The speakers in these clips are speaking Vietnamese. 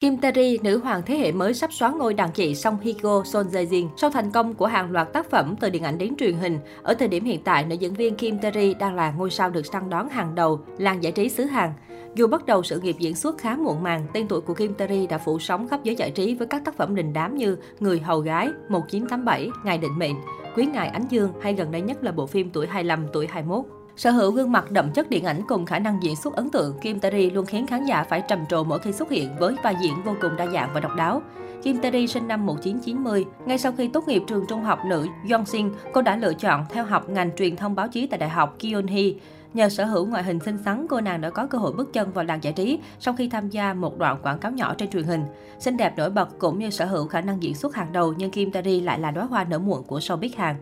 Kim Tae-ri, nữ hoàng thế hệ mới sắp xóa ngôi đàn chị Song Hye-kyo, Son Jae-jin. Sau thành công của hàng loạt tác phẩm từ điện ảnh đến truyền hình, ở thời điểm hiện tại, nữ diễn viên Kim Tae-ri đang là ngôi sao được săn đón hàng đầu làng giải trí xứ Hàn. Dù bắt đầu sự nghiệp diễn xuất khá muộn màng, tên tuổi của Kim Tae-ri đã phủ sóng khắp giới giải trí với các tác phẩm đình đám như Người hầu gái, 1987, Ngày định mệnh, Quý ngài Ánh Dương hay gần đây nhất là bộ phim Tuổi 25, Tuổi 21. Sở hữu gương mặt đậm chất điện ảnh cùng khả năng diễn xuất ấn tượng, Kim Tae-ri luôn khiến khán giả phải trầm trồ mỗi khi xuất hiện với vai diễn vô cùng đa dạng và độc đáo. Kim Tae-ri sinh năm 1990. Ngay sau khi tốt nghiệp trường trung học nữ Yongsin, cô đã lựa chọn theo học ngành truyền thông báo chí tại Đại học Kyunhee. Nhờ sở hữu ngoại hình xinh xắn, cô nàng đã có cơ hội bước chân vào làng giải trí sau khi tham gia một đoạn quảng cáo nhỏ trên truyền hình. Xinh đẹp nổi bật cũng như sở hữu khả năng diễn xuất hàng đầu, nhưng Kim Tae-ri lại là đóa hoa nở muộn của showbiz Hàn.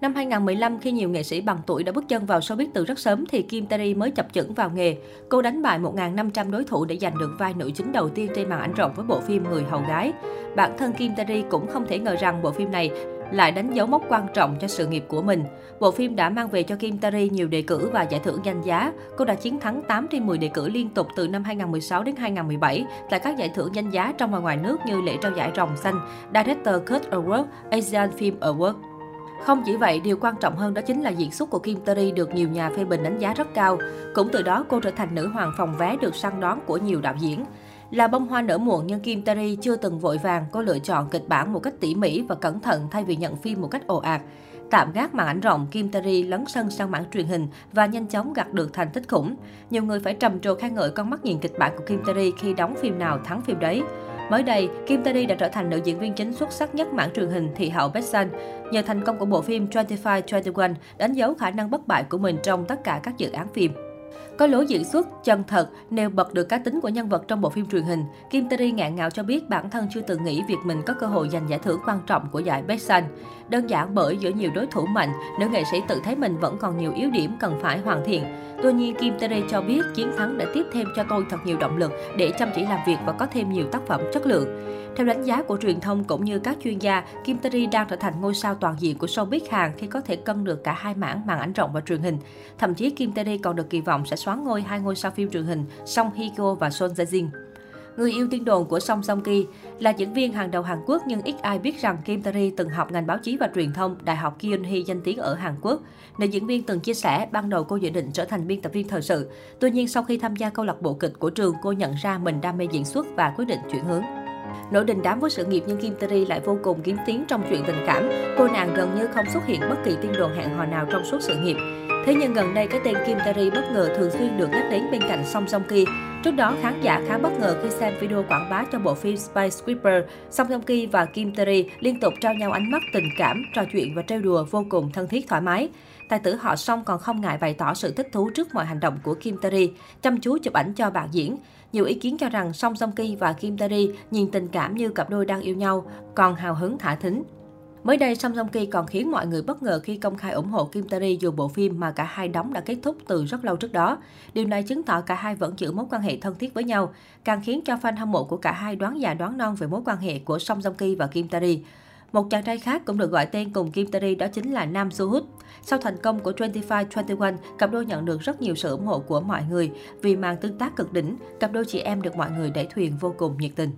Năm 2015, khi nhiều nghệ sĩ bằng tuổi đã bước chân vào showbiz từ rất sớm thì Kim Terry mới chập chững vào nghề. Cô đánh bại 1.500 đối thủ để giành được vai nữ chính đầu tiên trên màn ảnh rộng với bộ phim Người hầu gái. Bản thân Kim Terry cũng không thể ngờ rằng bộ phim này lại đánh dấu mốc quan trọng cho sự nghiệp của mình. Bộ phim đã mang về cho Kim Tae-ri nhiều đề cử và giải thưởng danh giá. Cô đã chiến thắng 8 trên 10 đề cử liên tục từ năm 2016 đến 2017 tại các giải thưởng danh giá trong và ngoài nước như lễ trao giải Rồng Xanh, Director Cut Award, Asian Film Award. Không chỉ vậy, điều quan trọng hơn đó chính là diễn xuất của Kim Tae được nhiều nhà phê bình đánh giá rất cao. Cũng từ đó, cô trở thành nữ hoàng phòng vé được săn đón của nhiều đạo diễn. Là bông hoa nở muộn nhưng Kim Tae chưa từng vội vàng, cô lựa chọn kịch bản một cách tỉ mỉ và cẩn thận thay vì nhận phim một cách ồ ạt. Tạm gác màn ảnh rộng, Kim Tae lấn sân sang mảng truyền hình và nhanh chóng gặt được thành tích khủng. Nhiều người phải trầm trồ khen ngợi con mắt nhìn kịch bản của Kim Tae khi đóng phim nào thắng phim đấy. Mới đây, Kim Tae đã trở thành nữ diễn viên chính xuất sắc nhất mảng truyền hình thị hậu Best nhờ thành công của bộ phim 25-21 đánh dấu khả năng bất bại của mình trong tất cả các dự án phim. Có lối diễn xuất chân thật, nêu bật được cá tính của nhân vật trong bộ phim truyền hình. Kim Tae ngạn ngào cho biết bản thân chưa từng nghĩ việc mình có cơ hội giành giải thưởng quan trọng của giải Best Sun. Đơn giản bởi giữa nhiều đối thủ mạnh, nữ nghệ sĩ tự thấy mình vẫn còn nhiều yếu điểm cần phải hoàn thiện. Tuy nhiên, Kim Tae cho biết chiến thắng đã tiếp thêm cho tôi thật nhiều động lực để chăm chỉ làm việc và có thêm nhiều tác phẩm chất lượng. Theo đánh giá của truyền thông cũng như các chuyên gia, Kim Tae đang trở thành ngôi sao toàn diện của showbiz Hàn khi có thể cân được cả hai mảng màn ảnh rộng và truyền hình. Thậm chí Kim Tae còn được kỳ vọng sẽ xóa ngôi hai ngôi sao phim truyền hình Song Hye-kyo và Son Jae-jin. Người yêu tiên đồn của Song Song Ki là diễn viên hàng đầu Hàn Quốc nhưng ít ai biết rằng Kim Tae-ri từng học ngành báo chí và truyền thông Đại học Kyunhee danh tiếng ở Hàn Quốc. Nữ diễn viên từng chia sẻ ban đầu cô dự định trở thành biên tập viên thời sự. Tuy nhiên sau khi tham gia câu lạc bộ kịch của trường, cô nhận ra mình đam mê diễn xuất và quyết định chuyển hướng. Nỗi đình đám với sự nghiệp nhưng Kim Tae-ri lại vô cùng kiếm tiếng trong chuyện tình cảm. Cô nàng gần như không xuất hiện bất kỳ tin đồn hẹn hò nào trong suốt sự nghiệp. Thế nhưng gần đây cái tên Kim Tae-ri bất ngờ thường xuyên được nhắc đến bên cạnh Song Song Ki. Trước đó khán giả khá bất ngờ khi xem video quảng bá cho bộ phim Spy Squipper, Song Song Ki và Kim Tae-ri liên tục trao nhau ánh mắt tình cảm, trò chuyện và trêu đùa vô cùng thân thiết thoải mái. Tài tử họ Song còn không ngại bày tỏ sự thích thú trước mọi hành động của Kim Tae-ri, chăm chú chụp ảnh cho bạn diễn. Nhiều ý kiến cho rằng Song Song Ki và Kim Tae-ri nhìn tình cảm như cặp đôi đang yêu nhau, còn hào hứng thả thính. Mới đây, Song Joong Ki còn khiến mọi người bất ngờ khi công khai ủng hộ Kim Tae-ri dù bộ phim mà cả hai đóng đã kết thúc từ rất lâu trước đó. Điều này chứng tỏ cả hai vẫn giữ mối quan hệ thân thiết với nhau, càng khiến cho fan hâm mộ của cả hai đoán già đoán non về mối quan hệ của Song Joong Ki và Kim Tae-ri. Một chàng trai khác cũng được gọi tên cùng Kim Tae-ri đó chính là Nam Soo Hoot. Sau thành công của 25-21, cặp đôi nhận được rất nhiều sự ủng hộ của mọi người vì màn tương tác cực đỉnh, cặp đôi chị em được mọi người đẩy thuyền vô cùng nhiệt tình.